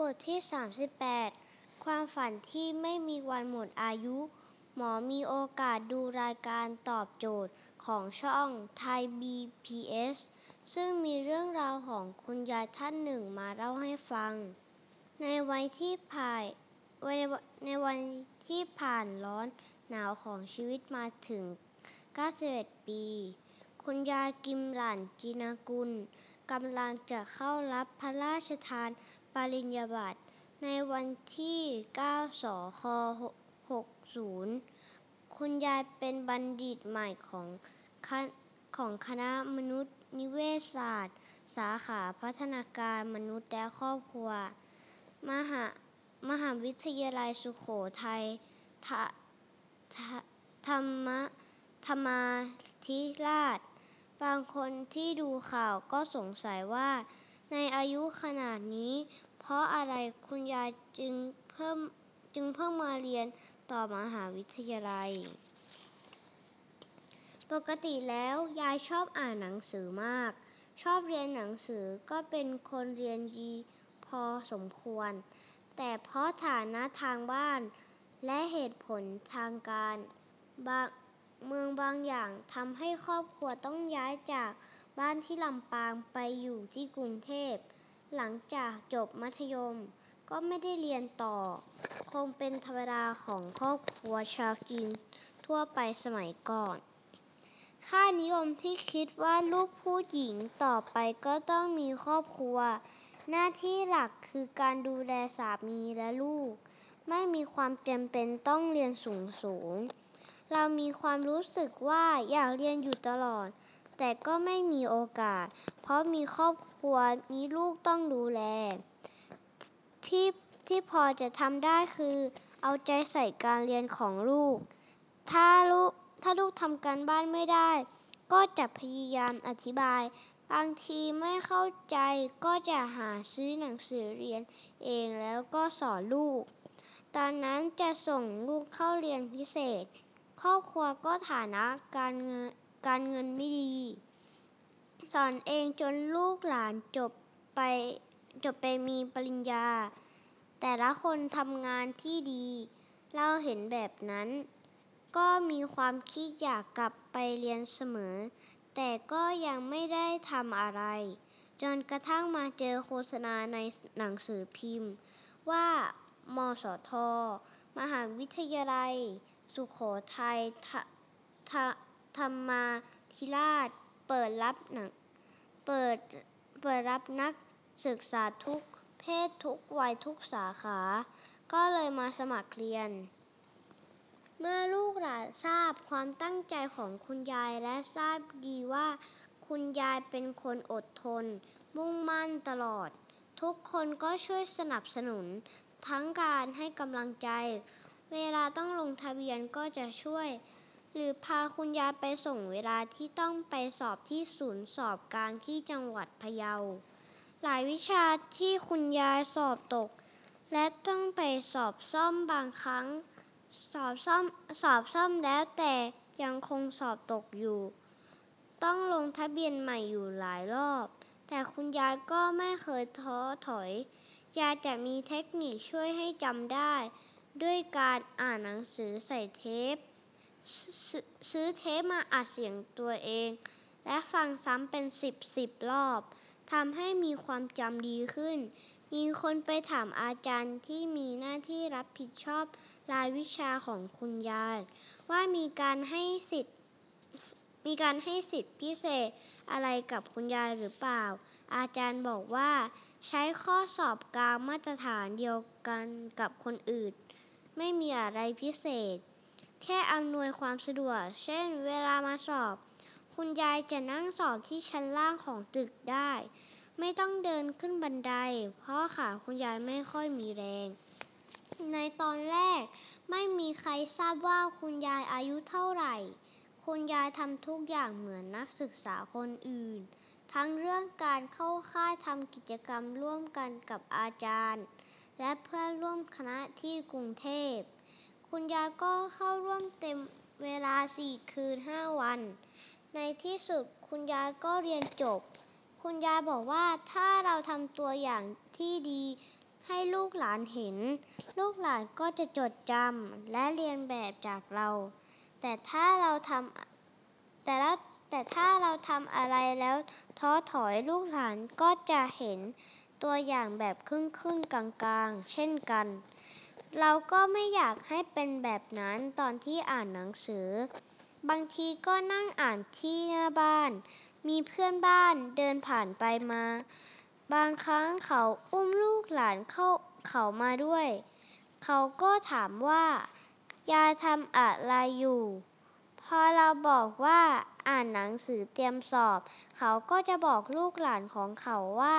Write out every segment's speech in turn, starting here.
บทที่ 38 ความฝันที่ไม่มีวันหมดอายุ หมอมีโอกาสดูรายการตอบโจทย์ของช่องไทย BPS ซึ่งมีเรื่องราวของคุณยายท่านหนึ่งมาเล่าให้ฟัง ในวัยที่ผ่านในวันที่ผ่านร้อนหนาวของชีวิตมาถึง 91 ปี คุณยายกิมหลันจินากุลกำลังจะเข้ารับพระราชทาน ปริญญาบัตร ในวันที่ 9 สค 60 คุณยายเป็นบัณฑิตใหม่ของของคณะมนุษยนิเวศศาสตร์ สาขาพัฒนาการมนุษย์และครอบครัว มหามหาวิทยาลัยสุโขทัยธรรมธรรมาธิราช บางคนที่ดูข่าวก็สงสัยว่า ในอายุขนาดนี้ เพราะอะไรคุณยายจึงเพิ่มจึงเพิ่งมาเรียนต่อมหาวิทยาลัย ปกติแล้วยายชอบอ่านหนังสือมาก ชอบเรียนหนังสือก็เป็นคนเรียนดีพอสมควร แต่เพราะฐานะทางบ้านและเหตุผลทางการบางเมืองบางอย่างทำให้ครอบครัวต้องย้ายจากบ้านที่ลำปางไปอยู่ที่กรุงเทพ หลังจากจบมัธยมก็ไม่ได้เรียนต่อ คงเป็นธรรมดาของครอบครัวชาวจีนทั่วไปสมัยก่อน ค่านิยมที่คิดว่าลูกผู้หญิงต่อไปก็ต้องมีครอบครัว หน้าที่หลักคือการดูแลสามีและลูก ไม่มีความจำเป็นต้องเรียนสูงสูง เรามีความรู้สึกว่าอยากเรียนอยู่ตลอด แต่ก็ไม่มีโอกาส เพราะมีครอบครัวมีลูกต้องดูแล ที่ที่พอจะทำได้คือ เอาใจใส่การเรียนของลูก ถ้าลูกถ้าลูกทำการบ้านไม่ได้ ก็จะพยายามอธิบาย บางทีไม่เข้าใจก็จะหาซื้อหนังสือเรียนเองแล้วก็สอนลูก ตอนนั้นจะส่งลูกเข้าเรียนพิเศษ ครอบครัวก็ฐานะการเงินการเงินไม่ดี สอนเองจนลูกหลานจบไปจบไปมีปริญญา แต่ละคนทำงานที่ดี เราเห็นแบบนั้น ก็มีความคิดอยากกลับไปเรียนเสมอ แต่ก็ยังไม่ได้ทำอะไร จนกระทั่งมาเจอโฆษณาในหนังสือพิมพ์ ว่ามสท มหาวิทยาลัย สุโขทัยธรรมาธิราช เปิดรับหนังเปิดเปิดรับนักศึกษาทุกเพศทุกวัยทุกสาขา ก็เลยมาสมัครเรียน เมื่อลูกหลานทราบความตั้งใจของคุณยายและทราบดีว่า คุณยายเป็นคนอดทน มุ่งมั่นตลอด ทุกคนก็ช่วยสนับสนุน ทั้งการให้กำลังใจ เวลาต้องลงทะเบียนก็จะช่วย หรือพาคุณยายไปส่งเวลาที่ต้องไปสอบที่ศูนย์สอบกลางที่จังหวัดพะเยา หลายวิชาที่คุณยายสอบตก และต้องไปสอบซ่อมบางครั้ง สอบซ่อมสอบซ่อมแล้วแต่ยังคงสอบตกอยู่ ต้องลงทะเบียนใหม่อยู่หลายรอบ แต่คุณยายก็ไม่เคยท้อถอย ยายจะมีเทคนิคช่วยให้จำได้ ด้วยการอ่านหนังสือใส่เทป ซื้อเทปมาอัดเสียงตัวเอง และฟังซ้ำเป็นสิบสิบรอบทำให้มีความจำดีขึ้น มีคนไปถามอาจารย์ที่มีหน้าที่รับผิดชอบรายวิชาของคุณยาย ว่ามีการให้สิทธิ์มีการให้สิทธิพิเศษอะไรกับคุณยายหรือเปล่า อาจารย์บอกว่า ใช้ข้อสอบกลางมาตรฐานเดียวกันกับคนอื่น ไม่มีอะไรพิเศษ แค่อำนวยความสะดวก เช่น เวลามาสอบ คุณยายจะนั่งสอบที่ชั้นล่างของตึกได้ ไม่ต้องเดินขึ้นบันได เพราะขาคุณยายไม่ค่อยมีแรง ในตอนแรกไม่มีใครทราบว่าคุณยายอายุเท่าไหร่ คุณยายทำทุกอย่างเหมือนนักศึกษาคนอื่น ทั้งเรื่องการเข้าค่ายทำกิจกรรมร่วมกันกับอาจารย์ และเพื่อนร่วมคณะที่กรุงเทพ คุณยายก็เข้าร่วมเต็มเวลาสี่คืนห้าวัน ในที่สุดคุณยายก็เรียนจบ คุณยายบอกว่าถ้าเราทำตัวอย่างที่ดีให้ลูกหลานเห็น ลูกหลานก็จะจดจำและเรียนแบบจากเรา แต่ถ้าเราทำแต่ละแต่ถ้าเราทำอะไรแล้วท้อถอยลูกหลานก็จะเห็นตัวอย่างแบบครึ่งครึ่งกลางกลางๆเช่นกัน เราก็ไม่อยากให้เป็นแบบนั้นตอนที่อ่านหนังสือ บางทีก็นั่งอ่านที่หน้าบ้าน มีเพื่อนบ้านเดินผ่านไปมา บางครั้งเขาอุ้มลูกหลานเข้าเขามาด้วย เขาก็ถามว่ายายทำอะไรอยู่ พอเราบอกว่าอ่านหนังสือเตรียมสอบ เขาก็จะบอกลูกหลานของเขาว่า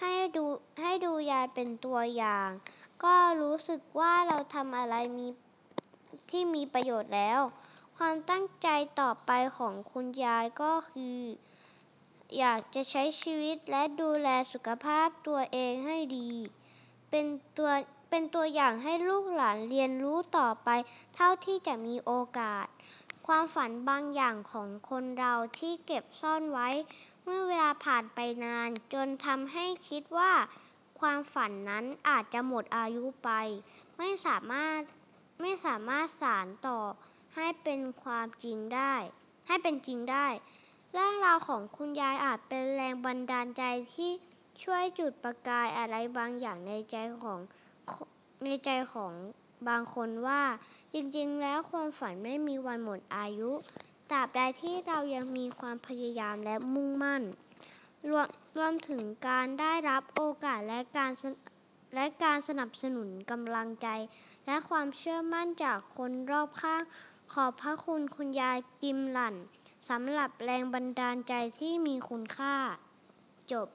ให้ดูให้ดูยายเป็นตัวอย่าง ก็รู้สึกว่าเราทำอะไรมีที่มีประโยชน์แล้ว ความตั้งใจต่อไปของคุณยายก็คือ อยากจะใช้ชีวิตและดูแลสุขภาพตัวเองให้ดี เป็นตัวเป็นตัวอย่างให้ลูกหลานเรียนรู้ต่อไปเท่าที่จะมีโอกาส ความฝันบางอย่างของคนเราที่เก็บซ่อนไว้ เมื่อเวลาผ่านไปนาน จนทำให้คิดว่า ความฝันนั้นอาจจะหมดอายุไป ไม่สามารถไม่สามารถสานต่อให้เป็นความจริงได้ ให้เป็นจริงได้ เรื่องราวของคุณยายอาจเป็นแรงบันดาลใจที่ช่วยจุดประกายอะไรบางอย่างในใจของในใจของบางคนว่า จริงๆ แล้วความฝันไม่มีวันหมดอายุตราบใดที่เรายังมีความพยายามและมุ่งมั่น รวมรวมถึงการได้รับโอกาสและการและการสนับสนุนกำลังใจ และความเชื่อมั่นจากคนรอบข้าง ขอบพระคุณคุณยายกิมหลันสำหรับแรงบันดาลใจที่มีคุณค่า จบ